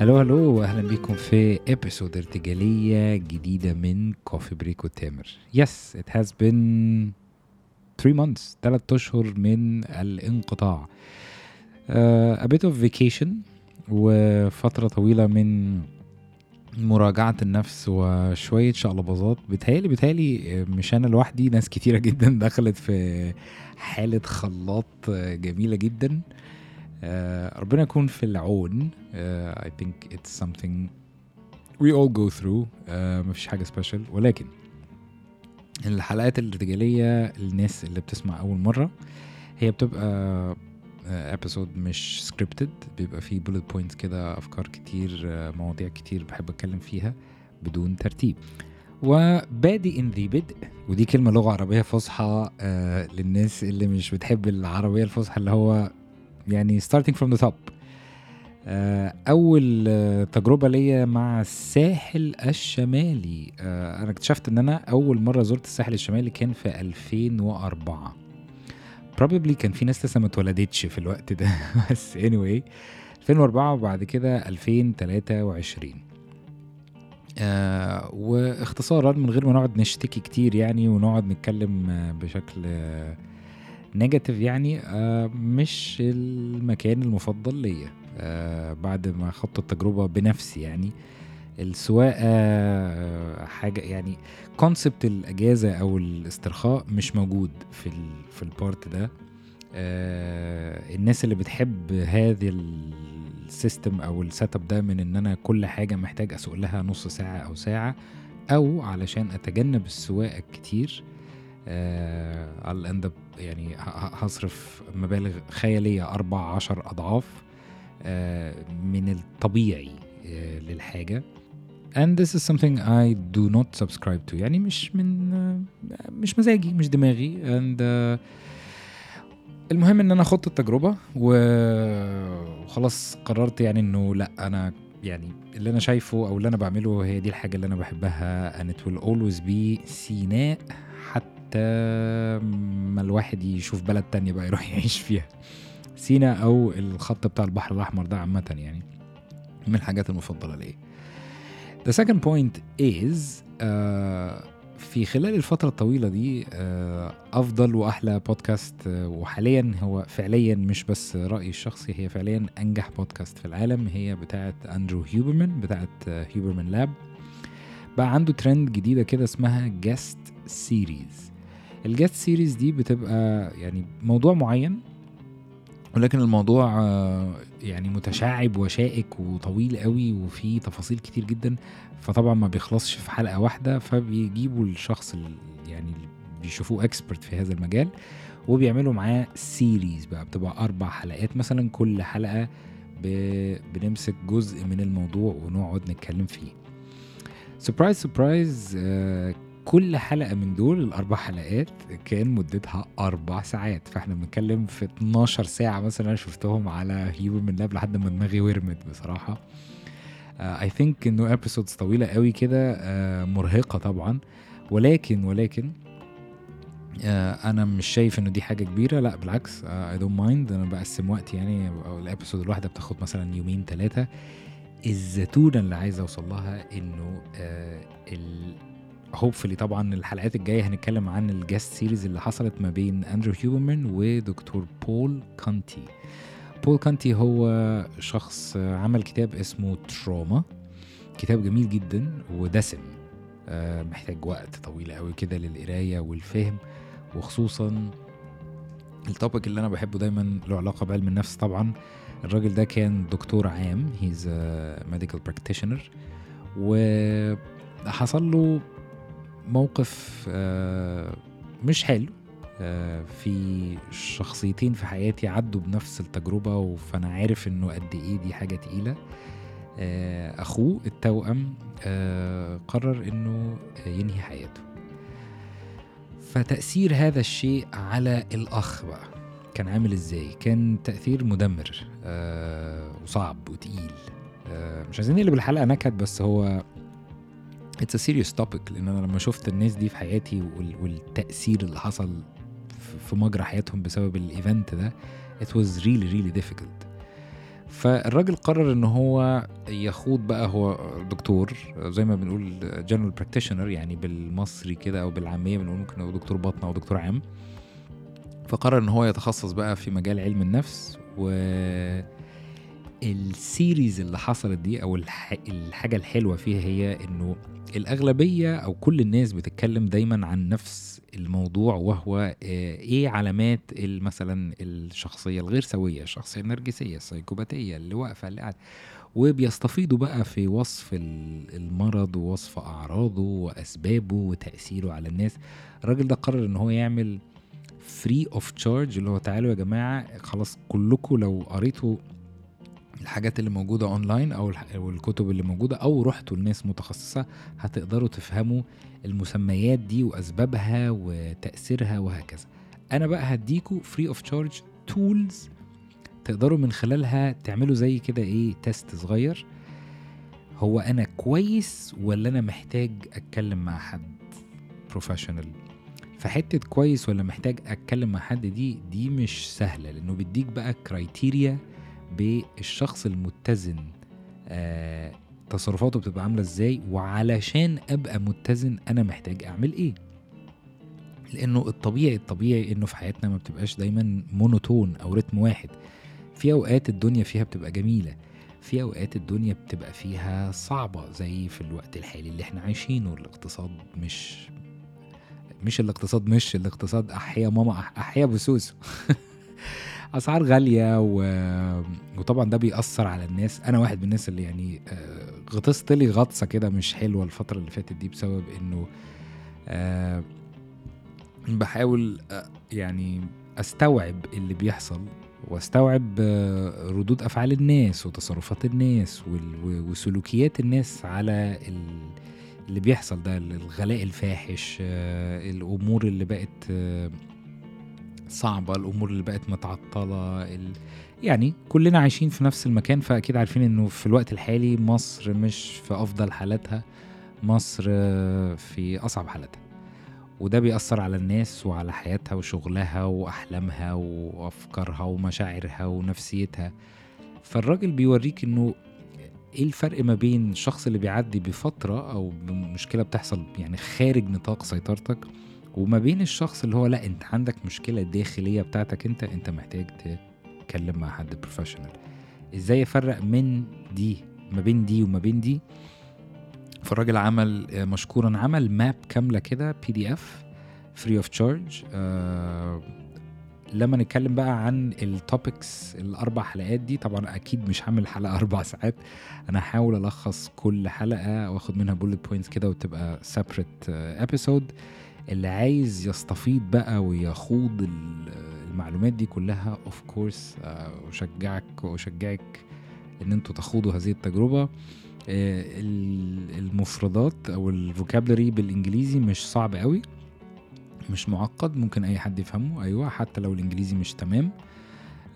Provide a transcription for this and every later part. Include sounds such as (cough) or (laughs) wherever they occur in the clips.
hello hello واهلا بيكم في episode ارتجالية جديدة من Coffee Break with تامر yes it has been 3 months 3 أشهر من الانقطاع. Uh, a bit of vacation وفترة طويلة من مراجعة النفس وشوية شقلباظات. بتهيألي بتهيألي مش أنا لوحدي ناس كتيرة جدا دخلت في حالة خلاط جميلة جدا. آه، ربنا يكون في العون. آه، I think it's something we all go through. آه، مفيش حاجة special ولكن الحلقات الارتجالية الناس اللي بتسمع أول مرة هي بتبقى episode مش scripted بيبقى فيه bullet points كده أفكار كتير آه، مواضيع كتير بحب أتكلم فيها بدون ترتيب. وبادئ ذي بدء ودي كلمة لغة عربية فصحى آه للناس اللي مش بتحب العربية الفصحى اللي هو يعني starting from the top. آه أول آه تجربة ليا مع الساحل الشمالي. آه أنا اكتشفت إن أنا أول مرة زرت الساحل الشمالي كان في 2004 probably كان في ناس لسه ما اتولدتش في الوقت ده. (laughs) بس anyway 2004 وبعد كده 2023 آه واختصارا من غير ما نقعد نشتكي كتير يعني ونقعد نتكلم بشكل آه negative يعني آه مش المكان المفضل ليا. آه بعد ما خدت التجربة بنفسي يعني السواقة آه، حاجة يعني concept الأجازة أو الاسترخاء مش موجود في في ال part ده. الناس اللي بتحب هذه ال system أو ال setup ده من إن أنا كل حاجة محتاج أسوق لها نص ساعة أو ساعة أو علشان أتجنب السواقة الكتير آه end up يعني هصرف مبالغ خيالية أربع عشر أضعاف آه من الطبيعي آه للحاجة. And this is something I do not subscribe to. يعني مش من آه، مش مزاجي مش دماغي. And آه، المهم إن أنا خدت التجربة و- وخلاص قررت يعني إنه لأ أنا يعني اللي أنا شايفه أو اللي أنا بعمله هي دي الحاجة اللي أنا بحبها. And it will always be سيناء. حتى ما الواحد يشوف بلد تانية بقى يروح (laughs) يعيش فيها. سيناء أو الخط بتاع البحر الأحمر ده عامة يعني من الحاجات المفضلة ليا. The second point is آه في خلال الفترة الطويلة دي آه أفضل وأحلى بودكاست آه وحاليا هو فعليا مش بس رأيي الشخصي هي فعليا أنجح بودكاست في العالم هي بتاعة أندرو هيوبرمان بتاعة هيوبرمان لاب بقى عنده ترند جديدة كده اسمها guest series ال guest series دي بتبقى يعني موضوع معين ولكن الموضوع آه، يعني متشعب وشائك وطويل قوي وفيه تفاصيل كتير جدا فطبعا ما بيخلصش في حلقة واحدة فبيجيبوا الشخص اللي يعني اللي بيشوفوه expert في هذا المجال وبيعملوا معاه series بقى بتبقى أربع حلقات مثلا كل حلقة. بنمسك جزء من الموضوع ونقعد نتكلم فيه surprise surprise كل حلقة من دول الأربع حلقات كان مدتها أربع ساعات. فإحنا بنتكلم في 12 ساعة مثلا أنا شفتهم على Huberman Lab لحد ما دماغي ورمت بصراحة. I think إنه episodes طويلة قوي كده آه، مرهقة طبعا. ولكن ولكن آه، أنا مش شايف إنه دي حاجة كبيرة. لا بالعكس I don't mind أنا بقسم وقتي يعني ال episode الواحدة بتاخد مثلا يومين ثلاثة الزتونة اللي عايز أوصل لها إنه آه ال hopefully طبعا الحلقات الجاية هنتكلم عن ال guest series اللي حصلت ما بين اندرو هيوبرمان ودكتور بول كانتي بول كانتي هو شخص عمل كتاب اسمه Trauma كتاب جميل جدا ودسم. آه، محتاج وقت طويل قوي كده للقراية والفهم وخصوصا ال topic اللي أنا بحبه دايما له علاقة بعلم النفس طبعا. الراجل ده كان دكتور عام he's medical practitioner وحصل له موقف آه، مش حلو. آه، في شخصيتين في حياتي عدوا بنفس التجربة فأنا عارف إنه قد إيه دي حاجة تقيلة. آه، أخوه التوأم قرر إنه ينهي حياته. فتأثير هذا الشيء على الأخ بقى كان عامل إزاي؟ كان تأثير مدمر وصعب وتقيل. مش عايزين نقلب الحلقة نكد بس هو it's serious topic لأن أنا لما شفت الناس دي في حياتي وال- والتأثير اللي حصل في- مجرى حياتهم بسبب ال event ده it was really really difficult. فالراجل قرر إن هو يخوض بقى هو دكتور زي ما بنقول general practitioner يعني بالمصري كده أو بالعامية بنقول ممكن هو دكتور بطن أو دكتور عام. فقرر إن هو يتخصص بقى في مجال علم النفس و ال series اللي حصلت دي أو الح... الحاجة الحلوة فيها هي إنه الأغلبية أو كل الناس بتتكلم دايما عن نفس الموضوع وهو آه، إيه علامات مثلا الشخصية الغير سوية الشخصية النرجسية السيكوباتيه اللي واقفة اللي قاعدة. وبيستفيضوا بقى في وصف المرض ووصف أعراضه وأسبابه وتأثيره على الناس. الراجل ده قرر إن هو يعمل free of charge اللي هو تعالوا يا جماعة خلاص كلكم لو قريتوا الحاجات اللي موجودة اونلاين أو الكتب اللي موجودة أو رحتوا لناس متخصصة هتقدروا تفهموا المسميات دي وأسبابها وتأثيرها وهكذا. أنا بقى هديكوا free of charge tools تقدروا من خلالها تعملوا زي كده إيه test صغير. هو أنا كويس ولا أنا محتاج أتكلم مع حد professional فحته كويس ولا محتاج أتكلم مع حد دي دي مش سهلة لأنه بيديك بقى criteria بالشخص المتزن. آه تصرفاته بتبقى عاملة إزاي؟ وعلشان أبقى متزن أنا محتاج أعمل إيه؟ لأنه الطبيعي الطبيعي إنه في حياتنا ما بتبقاش دايما مونوتون أو رتم واحد. في أوقات الدنيا فيها بتبقى جميلة في أوقات الدنيا بتبقى فيها صعبة زي في الوقت الحالي اللي إحنا عايشينه. الاقتصاد مش مش الاقتصاد مش الاقتصاد أحيا ماما أحيا بسوسو. (laughs) أسعار غالية و... وطبعا ده بيأثر على الناس. أنا واحد من الناس اللي يعني آه، غطست لي غطسة كده مش حلوة الفترة اللي فاتت دي بسبب إنه أه بحاول آه، يعني أستوعب اللي بيحصل وأستوعب آه، ردود أفعال الناس وتصرفات الناس وسلوكيات الناس على اللي بيحصل ده الغلاء الفاحش الأمور اللي بقت صعبة الأمور اللي بقت متعطلة ال... يعني كلنا عايشين في نفس المكان فأكيد عارفين إنه في الوقت الحالي مصر مش في أفضل حالاتها مصر في أصعب حالاتها. وده بيأثر على الناس وعلى حياتها وشغلها وأحلامها وأفكارها ومشاعرها ونفسيتها. فالراجل بيوريك إنه إيه الفرق ما بين الشخص اللي بيعدي بفترة أو بمشكلة بتحصل يعني خارج نطاق سيطرتك وما بين الشخص اللي هو لا انت عندك مشكلة داخلية بتاعتك انت انت محتاج تتكلم مع حد بروفيشنال إزاي افرق من دي ما بين دي وما بين دي؟ فالراجل عمل مشكورا عمل map كاملة كده PDF free of charge لما نتكلم بقى عن ال topics الأربع حلقات دي طبعا أكيد مش هعمل حلقة أربع ساعات. أنا هحاول ألخص كل حلقة وآخد منها bullet points كده وتبقى separate episode اللي عايز يستفيض بقى ويخوض المعلومات دي كلها of course أشجعك وأشجعك إن أنتوا تخوضوا هذه التجربة. آه، المفردات أو ال vocabulary بالإنجليزي مش صعب قوي. مش معقد ممكن أي حد يفهمه. أيوه حتى لو الإنجليزي مش تمام.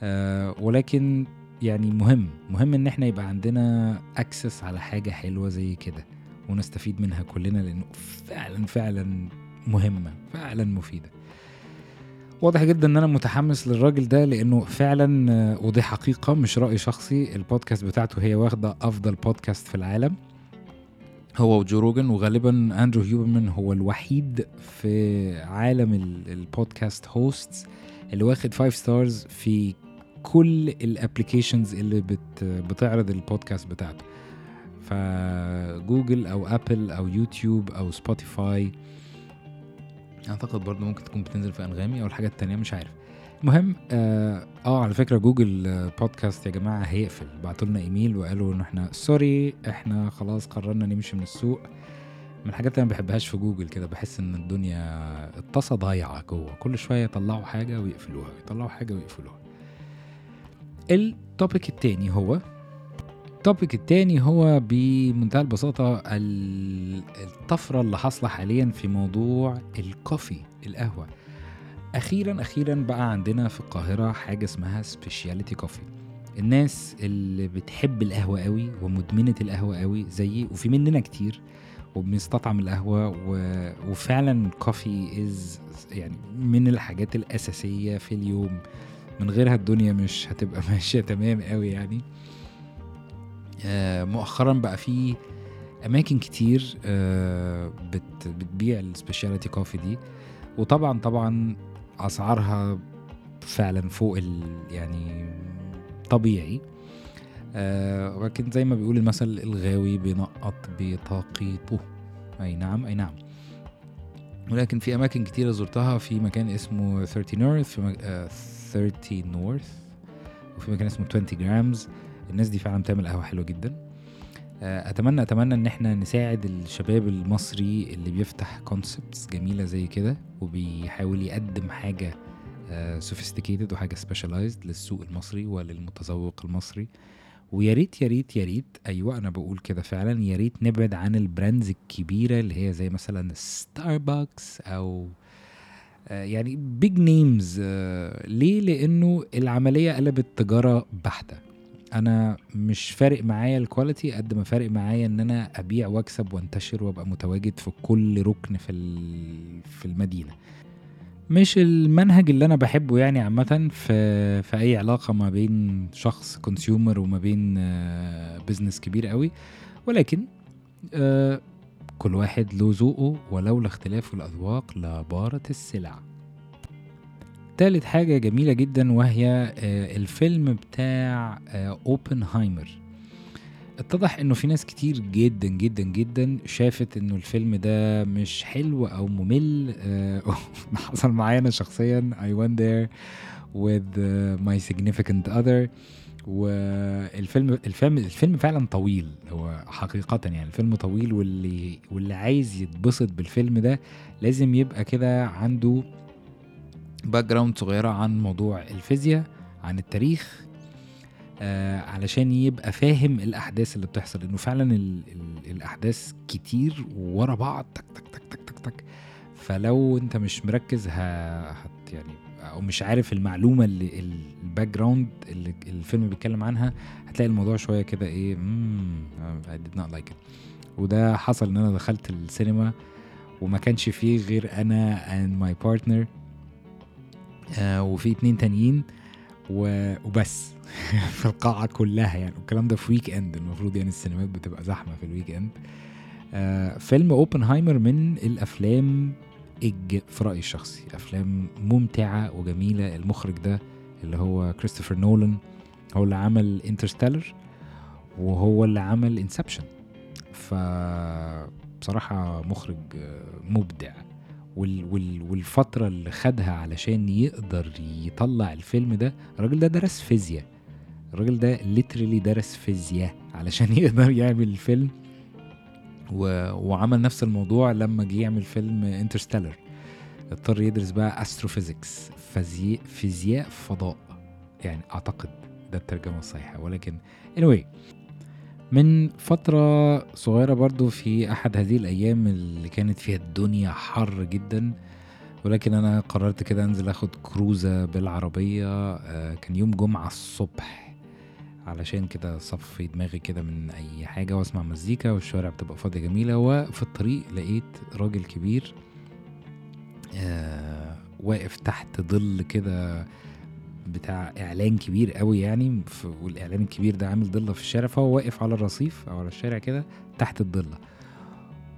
آه، ولكن يعني مهم مهم إن إحنا يبقى عندنا access على حاجة حلوة زي كده ونستفيد منها كلنا لأنه فعلا فعلا مهمة فعلا مفيدة. واضح جدا إن أنا متحمس للراجل ده لأنه فعلا ودي حقيقة مش رأي شخصي. البودكاست بتاعته هي واخدة أفضل بودكاست في العالم. هو وجو روجن وغالبا أندرو هيوبرمان هو الوحيد في عالم البودكاست host اللي واخد 5 stars في كل ال applications اللي بت بتعرض البودكاست بتاعته. فجوجل أو ابل أو يوتيوب أو سبوتيفاي أعتقد برضه ممكن تكون بتنزل في أنغامي أو الحاجات التانية مش عارف. المهم آه, آه على فكرة جوجل آه بودكاست يا جماعة هيقفل. بعتوا لنا إيميل وقالوا إن إحنا sorry إحنا خلاص قررنا نمشي من السوق. من الحاجات اللي أنا ما بحبهاش في جوجل كده بحس إن الدنيا الطاسة ضايعة جوه. كل شوية يطلعوا حاجة ويقفلوها يطلعوا حاجة ويقفلوها. ال topic التاني هو ال topic التاني هو بمنتهى البساطة الطفرة اللي حاصلة حاليا في موضوع ال coffee القهوة. أخيرا أخيرا بقى عندنا في القاهرة حاجة اسمها specialty coffee الناس اللي بتحب القهوة قوي ومدمنة القهوة قوي زيي وفي مننا كتير وبنستطعم القهوة و... وفعلا coffee is يعني من الحاجات الأساسية في اليوم. من غيرها الدنيا مش هتبقى (laughs) ماشية تمام قوي يعني. آه، مؤخرا بقى في أماكن كتير آه، بت بتبيع ال specialty coffee دي. وطبعا طبعا أسعارها فعلا فوق ال يعني طبيعي. آه ولكن زي ما بيقول المثل الغاوي بينقط بطاقيته. أي نعم أي نعم. ولكن في أماكن كتيرة زرتها في مكان اسمه 30 North في مك... آه 30 North وفي مكان اسمه 20 Grams الناس دي فعلا بتعمل قهوة حلوة جدا. آه، اتمنى أتمنى إن إحنا نساعد الشباب المصري اللي بيفتح concepts جميلة زي كده وبيحاول يقدم حاجة sophisticated وحاجة specialized للسوق المصري وللمتذوق المصري. ويا ريت يا ريت يا ريت أيوه أنا بقول كده فعلا يا ريت نبعد عن ال brands الكبيرة اللي هي زي مثلا ستاربكس أو آه، يعني big names ليه؟ لأنه العملية قلبت تجارة بحتة. أنا مش فارق معايا ال quality قد ما فارق معايا إن أنا أبيع وأكسب وأنتشر وأبقى متواجد في كل ركن في في المدينة. مش المنهج اللي أنا بحبه يعني عامة في في أي علاقة ما بين شخص consumer وما بين بزنس كبير قوي. ولكن آه، كل واحد له ذوقه ولولا اختلاف الأذواق لبارت السلع. تالت حاجة جميلة جدا وهي آه، الفيلم بتاع آه، أوبنهايمر. اتضح إنه في ناس كتير جدا جدا جدا شافت إنه الفيلم ده مش حلو أو ممل. آه، (laughs) حصل معايا أنا شخصيا I went there with my significant other. والفيلم الفيلم الفيلم فعلا طويل هو حقيقة يعني الفيلم طويل واللي واللي عايز يتبسط بالفيلم ده لازم يبقى كده عنده background صغيرة عن موضوع الفيزياء عن التاريخ آه علشان يبقى فاهم الأحداث اللي بتحصل إنه فعلا ال ال الأحداث كتير ورا بعض تك تك تك تك تك تك. فلو أنت مش مركز هت يعني أو مش عارف المعلومة اللي ال- ال background اللي الفيلم بيتكلم عنها هتلاقي الموضوع شوية كده إيه مم I did not like it. وده حصل إن أنا دخلت السينما وما كانش فيه غير and my partner. آه وفي اتنين تانيين وبس (laughs) في القاعة كلها يعني. والكلام ده في weekend المفروض يعني السينمات بتبقى زحمة في ال weekend آه فيلم أوبنهايمر من الأفلام. في رأيي الشخصي. أفلام ممتعة وجميلة. المخرج ده اللي هو كريستوفر نولان هو اللي عمل Interstellar وهو اللي عمل Inception ف بصراحة مخرج آه، مبدع. وال وال والفترة اللي خدها علشان يقدر يطلع الفيلم ده الراجل ده درس فيزياء. الراجل ده literally درس فيزياء علشان (laughs) يقدر يعمل الفيلم. و... وعمل نفس الموضوع لما جه يعمل فيلم Interstellar اضطر يدرس بقى astrophysics فيزياء فيزياء فضاء. يعني أعتقد ده الترجمة الصحيحة. ولكن anyway من فترة صغيرة برضو في أحد هذه الأيام اللي كانت فيها الدنيا حر جدا ولكن أنا قررت كده أنزل أخد كروزة بالعربية آه، كان يوم جمعة الصبح علشان كده صفي دماغي كده من أي حاجة وأسمع مزيكا والشوارع بتبقى فاضية جميلة وفي الطريق لقيت راجل كبير آه، واقف تحت ظل كده بتاع إعلان كبير قوي يعني والإعلان الكبير ده عامل ضلة في الشارع فهو واقف على الرصيف أو على الشارع كده تحت الضلة.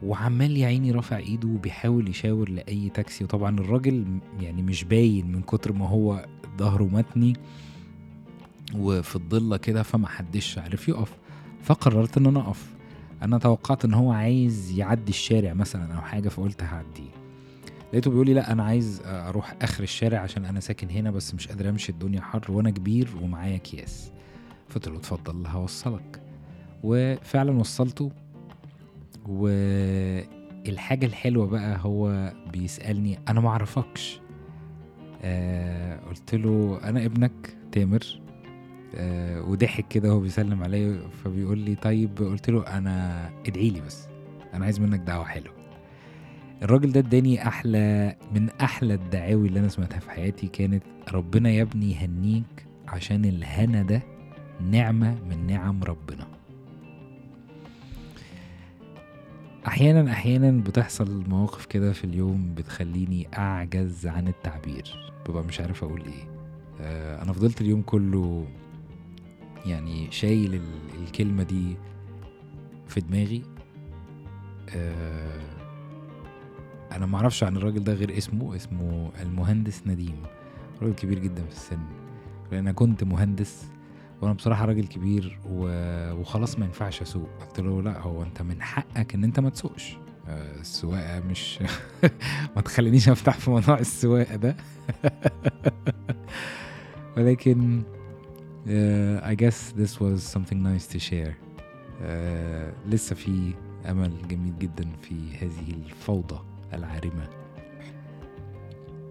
وعمال يا عيني رافع إيده وبيحاول يشاور لأي تاكسي. وطبعا الراجل يعني مش باين من كتر ما هو ظهره متني وفي الضلة كده فما حدش عارف يقف. فقررت إن أنا أقف. أنا توقعت إن هو عايز يعدي الشارع مثلا أو حاجة فقلت هعديه. لقيته بيقول لي لا أنا عايز أروح آخر الشارع عشان أنا ساكن هنا بس مش قادر أمشي الدنيا حر وأنا كبير ومعايا أكياس. فقلت له اتفضل هوصلك. وفعلا وصلته. والحاجة الحلوة بقى هو بيسألني أنا معرفكش آه قلت له أنا ابنك تامر. آه وضحك كده وهو بيسلم عليا فبيقول لي طيب قلت له أنا ادعي لي بس أنا عايز منك دعوة حلوة. الراجل ده اداني أحلى من أحلى الدعاوي اللي أنا سمعتها في حياتي كانت ربنا يا ابني يهنيك عشان الهنا ده نعمة من نعم ربنا. أحيانا أحيانا بتحصل مواقف كده في اليوم بتخليني أعجز عن التعبير. ببقى مش عارف أقول إيه. آه أنا فضلت اليوم كله يعني شايل ال- الكلمة دي في دماغي. آه أنا ما أعرفش عن الراجل ده غير اسمه اسمه المهندس نديم. راجل كبير جدا في السن. لأن أنا كنت مهندس وأنا بصراحة راجل كبير و... وخلاص ما ينفعش أسوق. قلت له لا هو أنت من حقك إن أنت ما تسوقش. آه، السواقة مش (laughs) ما تخلينيش أفتح في موضوع السواقة ده. (laughs) ولكن uh, I guess this was something nice to share. uh, لسه في أمل جميل جدا في هذه الفوضى. العارمة.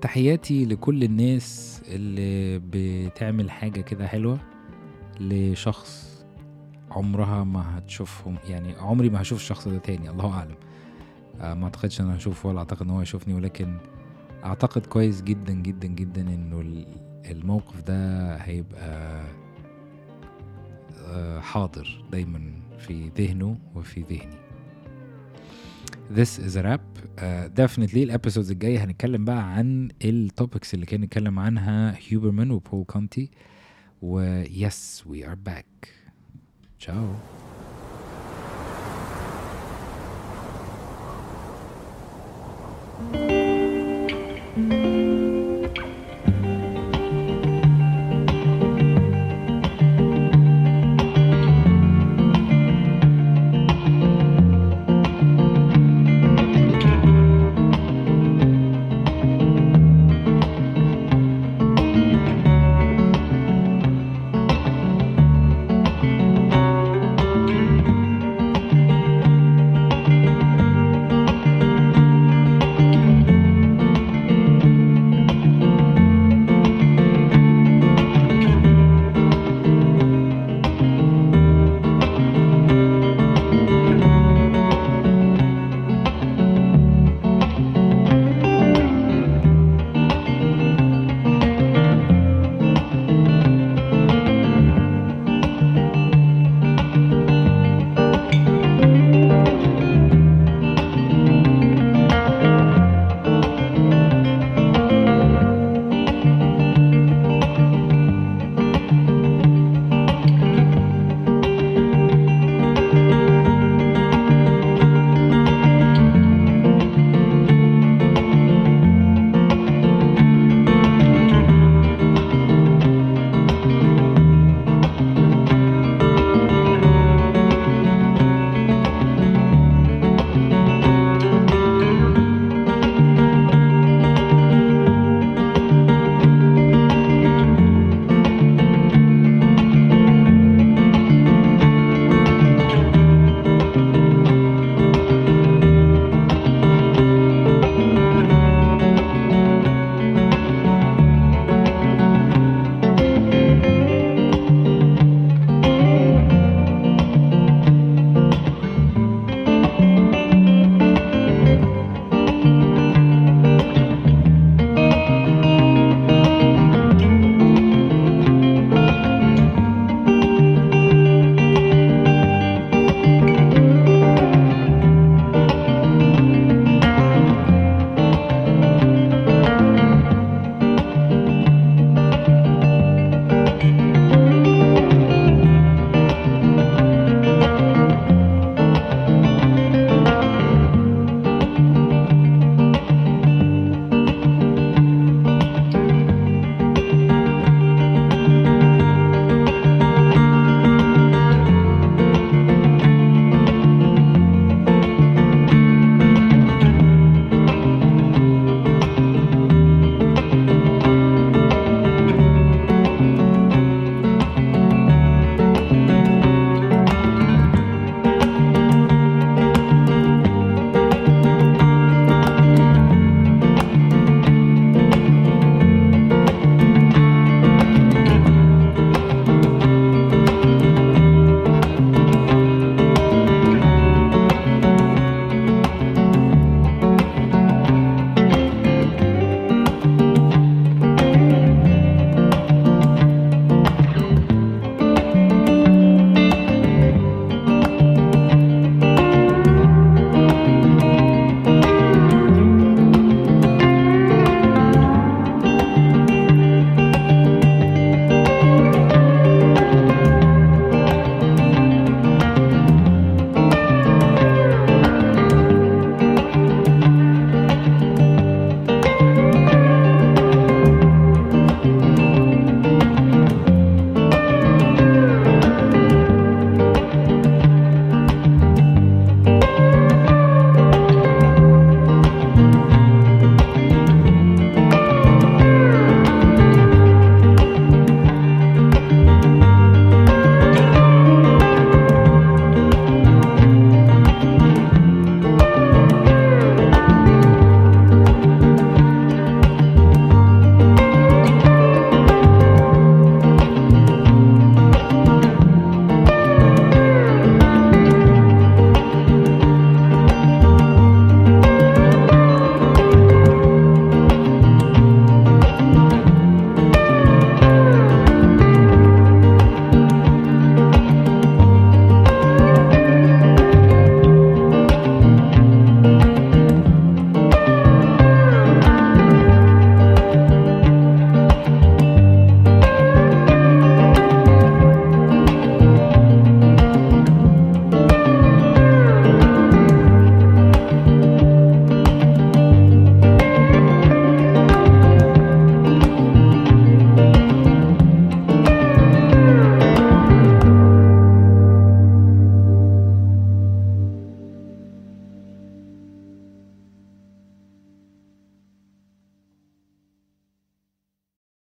تحياتي لكل الناس اللي بتعمل حاجة كده حلوة لشخص عمرها ما هتشوفهم يعني عمري ما هشوف الشخص ده تاني الله أعلم. آه، ما أعتقدش أنا هشوفه ولا أعتقد إن هو يشوفني ولكن أعتقد كويس جدا جدا جدا إنه ال- الموقف ده هيبقى آه، حاضر دايما في ذهنه وفي ذهني. This is a wrap. Uh, definitely ال episodes الجاية هنتكلم بقى عن ال topics اللي كنا نتكلم عنها هيوبرمان وبول كونتي و yes we are back. Ciao.